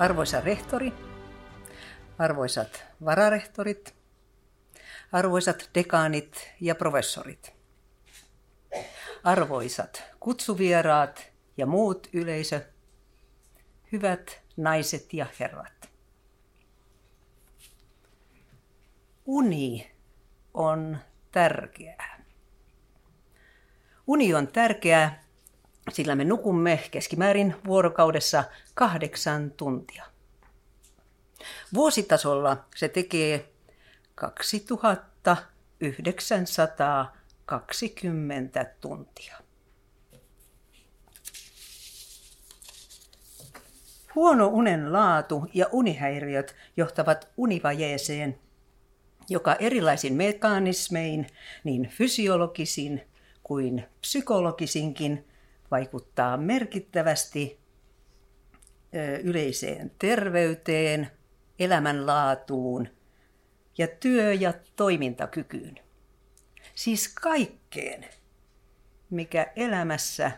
Arvoisa rehtori, arvoisat vararehtorit, arvoisat dekaanit ja professorit, arvoisat kutsuvieraat ja muut yleisö, hyvät naiset ja herrat. Uni on tärkeää. Uni on tärkeää, sillä me nukumme keskimäärin vuorokaudessa kahdeksan tuntia. Vuositasolla se tekee 2920 tuntia. Huono unen laatu ja unihäiriöt johtavat univajeeseen, joka erilaisin mekanismein, niin fysiologisin kuin psykologisinkin, vaikuttaa merkittävästi yleiseen terveyteen, elämänlaatuun ja työ- ja toimintakykyyn. Siis kaikkeen, mikä elämässä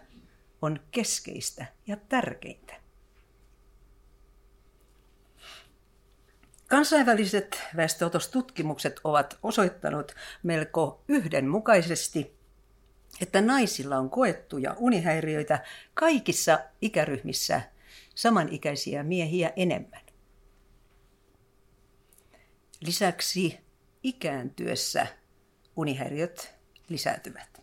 on keskeistä ja tärkeintä. Kansainväliset väestöotostutkimukset ovat osoittanut melko yhdenmukaisesti, että naisilla on koettuja unihäiriöitä kaikissa ikäryhmissä samanikäisiä miehiä enemmän. Lisäksi ikääntyessä unihäiriöt lisääntyvät.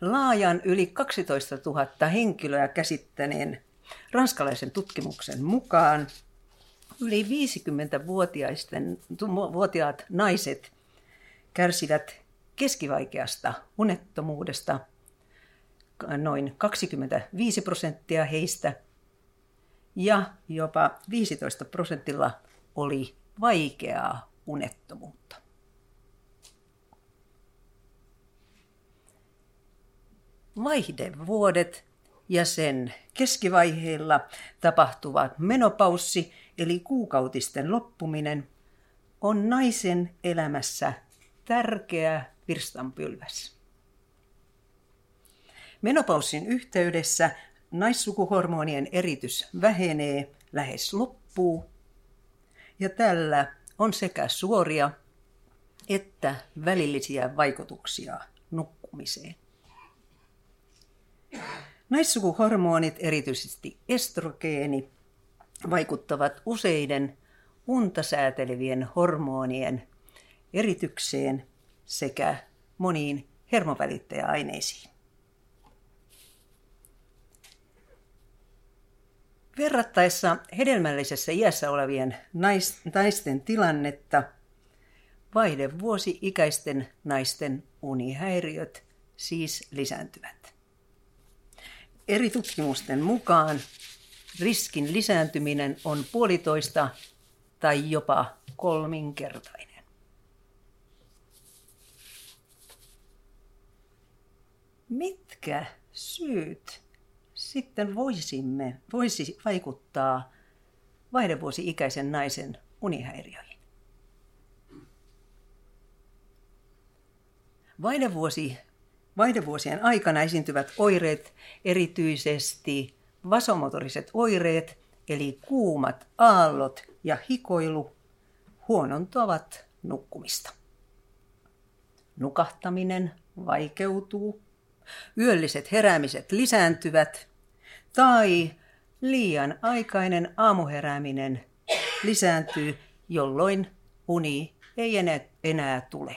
Laajan yli 12 000 henkilöä käsittäneen ranskalaisen tutkimuksen mukaan yli 50-vuotiaat naiset kärsivät keskivaikeasta unettomuudesta, noin 25 prosenttia heistä, ja jopa 15 prosentilla oli vaikeaa unettomuutta. Vaihdevuodet ja sen keskivaiheilla tapahtuva menopaussi eli kuukautisten loppuminen on naisen elämässä tärkeä virstanpylväs. Menopaussin yhteydessä naissukuhormonien eritys vähenee, lähes loppuu, ja tällä on sekä suoria että välillisiä vaikutuksia nukkumiseen. Naissukuhormonit, erityisesti estrogeeni, vaikuttavat useiden unta säätelevien hormonien eritykseen sekä moniin hermovälittäjäaineisiin. Verrattaessa hedelmällisessä iässä olevien naisten tilannetta vaihdevuosi-ikäisten naisten unihäiriöt siis lisääntyvät. Eri tutkimusten mukaan riskin lisääntyminen on puolitoista tai jopa kolminkertainen. Mitkä syyt sitten voisimme, voisi vaikuttaa vaihdevuosi-ikäisen naisen unihäiriöihin? Vaihdevuosi, vaihdevuosien aikana esiintyvät oireet, erityisesti vasomotoriset oireet, eli kuumat aallot ja hikoilu, huonontavat nukkumista. Nukahtaminen vaikeutuu, yölliset heräämiset lisääntyvät tai liian aikainen aamuherääminen lisääntyy, jolloin uni ei enää, enää tule.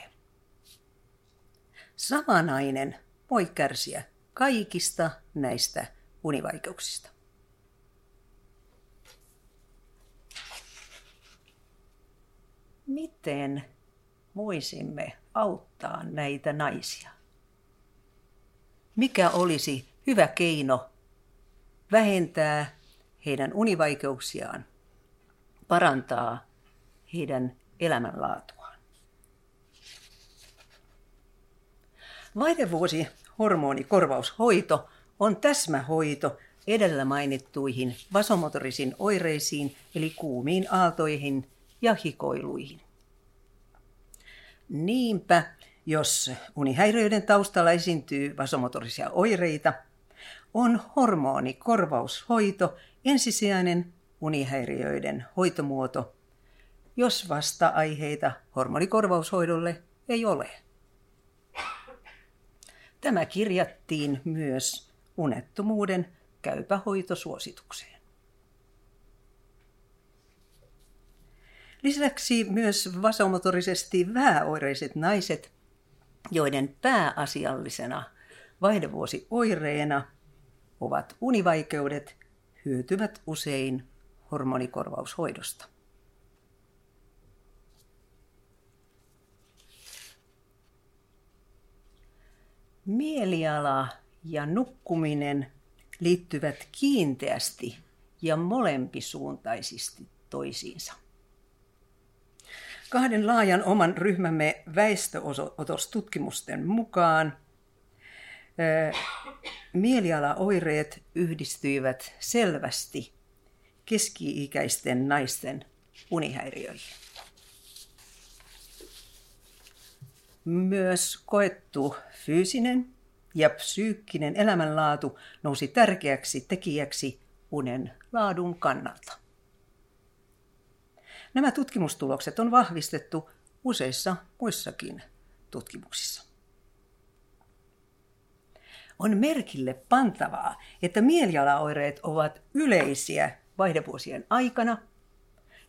Sama nainen voi kärsiä kaikista näistä univaikeuksista. Miten voisimme auttaa näitä naisia? Mikä olisi hyvä keino vähentää heidän univaikeuksiaan, parantaa heidän elämänlaatuaan? Vaihdevuosi hormonikorvaushoito on täsmähoito edellä mainittuihin vasomotorisiin oireisiin eli kuumiin aaltoihin ja hikoiluihin. Niinpä, jos unihäiriöiden taustalla esiintyy vasomotorisia oireita, on hormonikorvaushoito ensisijainen unihäiriöiden hoitomuoto, jos vasta-aiheita hormonikorvaushoidolle ei ole. Tämä kirjattiin myös unettomuuden käypähoitosuositukseen. Lisäksi myös vasomotorisesti vähäoireiset naiset, joiden pääasiallisena vaihdevuosioireena ovat univaikeudet, hyötyvät usein hormonikorvaushoidosta. Mieliala ja nukkuminen liittyvät kiinteästi ja molempisuuntaisesti toisiinsa. Kahden laajan oman ryhmämme väestöotostutkimusten mukaan mielialaoireet yhdistyivät selvästi keski-ikäisten naisten unihäiriöihin. Myös koettu fyysinen ja psyykkinen elämänlaatu nousi tärkeäksi tekijäksi unen laadun kannalta. Nämä tutkimustulokset on vahvistettu useissa muissakin tutkimuksissa. On merkille pantavaa, että mielialaoireet ovat yleisiä vaihdevuosien aikana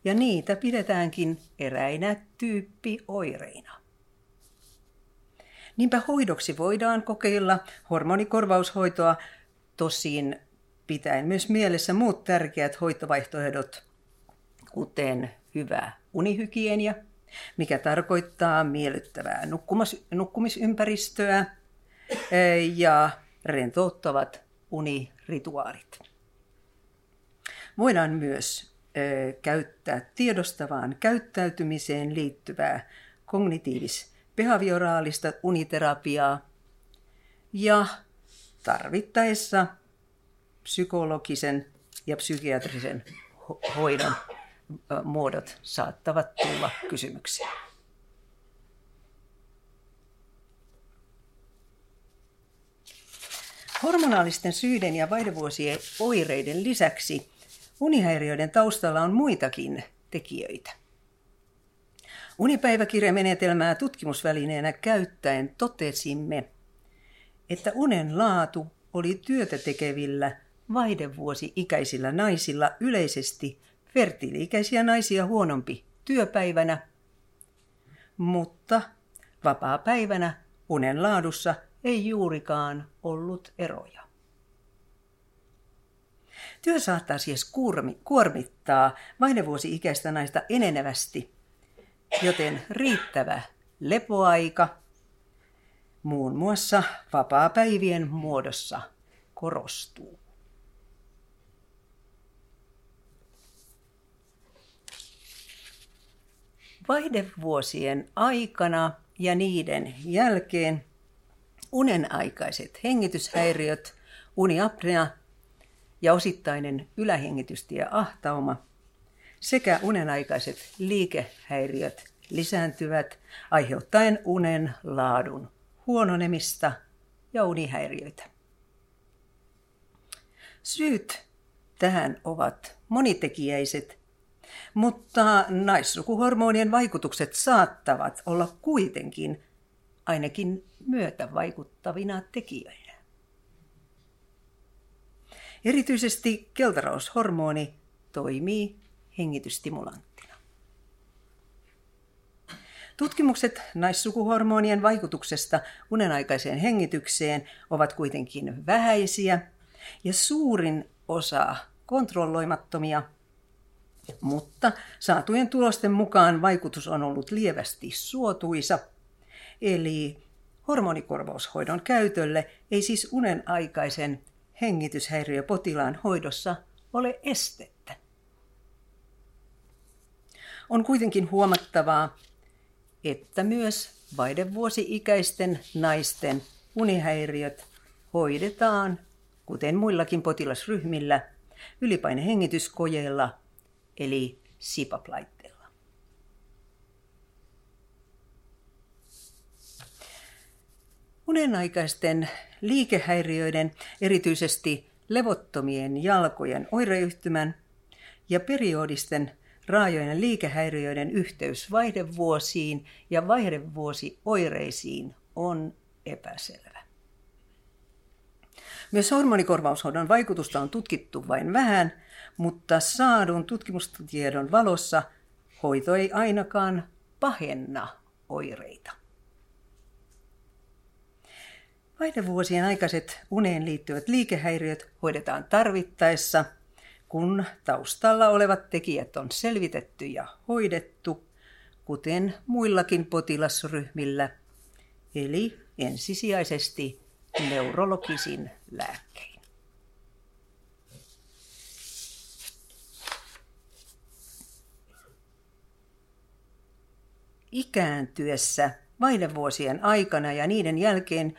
ja niitä pidetäänkin eräinä tyyppioireina. Niinpä hoidoksi voidaan kokeilla hormonikorvaushoitoa, tosin pitäen myös mielessä muut tärkeät hoitovaihtoehdot, kuten hyvä unihygienia, mikä tarkoittaa miellyttävää nukkumis- nukkumisympäristöä eh, ja rentouttavat unirituaalit. Voidaan myös eh, käyttää tiedostavaan käyttäytymiseen liittyvää kognitiivis- behavioraalista uniterapiaa ja tarvittaessa psykologisen ja psykiatrisen hoidon muodot saattavat tulla kysymykseen. Hormonaalisten syiden ja vaihdevuosien oireiden lisäksi unihäiriöiden taustalla on muitakin tekijöitä. Unipäiväkirjamenetelmää tutkimusvälineenä käyttäen totesimme, että unen laatu oli työtä tekevillä vaihdevuosi-ikäisillä naisilla yleisesti fertiili-ikäisiä naisia huonompi työpäivänä, mutta vapaa-päivänä unen laadussa ei juurikaan ollut eroja. Työ saattaa siis kuormittaa vaihdevuosi-ikäistä naista enenevästi joten riittävä lepoaika muun muassa vapaa-päivien muodossa korostuu. Vaihdevuosien aikana ja niiden jälkeen unenaikaiset hengityshäiriöt, uniapnea ja osittainen ylähengitystie-ahtauma – sekä unenaikaiset liikehäiriöt lisääntyvät aiheuttaen unen laadun huononemista ja unihäiriöitä. Syyt tähän ovat monitekijäiset, mutta naissukuhormonien vaikutukset saattavat olla kuitenkin ainakin myötävaikuttavina tekijöinä. Erityisesti keltaraushormoni toimii hengitystimulanttina. Tutkimukset naissukuhormonien vaikutuksesta unenaikaiseen hengitykseen ovat kuitenkin vähäisiä ja suurin osa kontrolloimattomia, mutta saatujen tulosten mukaan vaikutus on ollut lievästi suotuisa, eli hormonikorvaushoidon käytölle ei siis unenaikaisen hengityshäiriöpotilaan hoidossa ole estettä. On kuitenkin huomattavaa, että myös vaihdevuosi-ikäisten naisten unihäiriöt hoidetaan, kuten muillakin potilasryhmillä, ylipainehengityskojeilla eli CPAP-laitteella. Unenaikaisten liikehäiriöiden, erityisesti levottomien jalkojen oireyhtymän ja periodisten raajojen liikehäiriöiden yhteys vaihdevuosiin ja vaihdevuosioireisiin on epäselvä. Myös hormonikorvaushoidon vaikutusta on tutkittu vain vähän, mutta saadun tutkimustiedon valossa hoito ei ainakaan pahenna oireita. Vaihdevuosien aikaiset uneen liittyvät liikehäiriöt hoidetaan tarvittaessa, kun taustalla olevat tekijät on selvitetty ja hoidettu, kuten muillakin potilasryhmillä, eli ensisijaisesti neurologisin lääkkein. Ikääntyessä vaihdevuosien aikana ja niiden jälkeen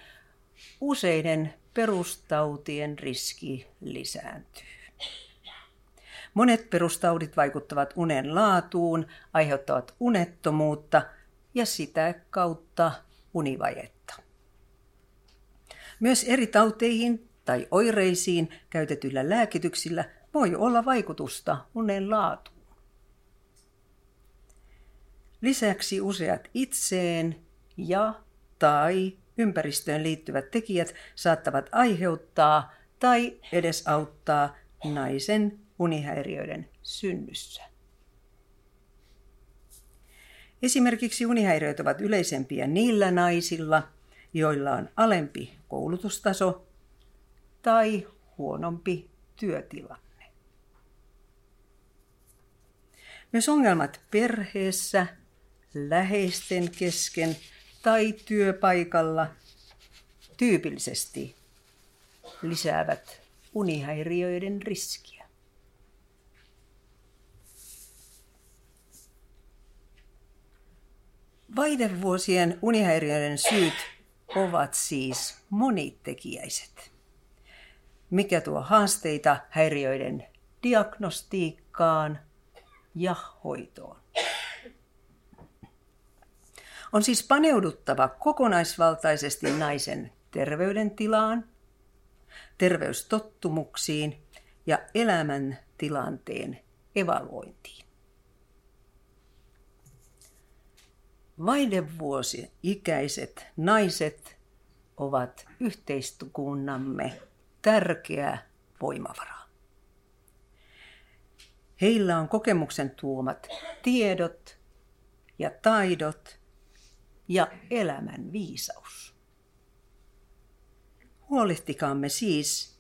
useiden perustautien riski lisääntyy. Monet perustaudit vaikuttavat unen laatuun, aiheuttavat unettomuutta ja sitä kautta univajetta. Myös eri tauteihin tai oireisiin käytetyillä lääkityksillä voi olla vaikutusta unen laatuun. Lisäksi useat itseen ja tai ympäristöön liittyvät tekijät saattavat aiheuttaa tai edesauttaa naisen unihäiriöiden synnyssä. Esimerkiksi unihäiriöt ovat yleisempiä niillä naisilla, joilla on alempi koulutustaso tai huonompi työtilanne. Myös ongelmat perheessä, läheisten kesken tai työpaikalla tyypillisesti lisäävät unihäiriöiden riskiä. Vaihdevuosien unihäiriöiden syyt ovat siis monitekijäiset, mikä tuo haasteita häiriöiden diagnostiikkaan ja hoitoon. On siis paneuduttava kokonaisvaltaisesti naisen terveydentilaan, terveystottumuksiin ja elämäntilanteen evaluointiin. Vaihdevuosi-ikäiset naiset ovat yhteiskunnamme tärkeä voimavara. Heillä on kokemuksen tuomat tiedot ja taidot ja elämän viisaus. Huolehtikaamme siis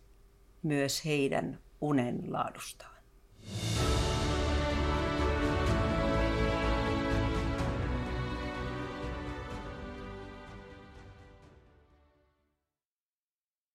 myös heidän unen laadustaan.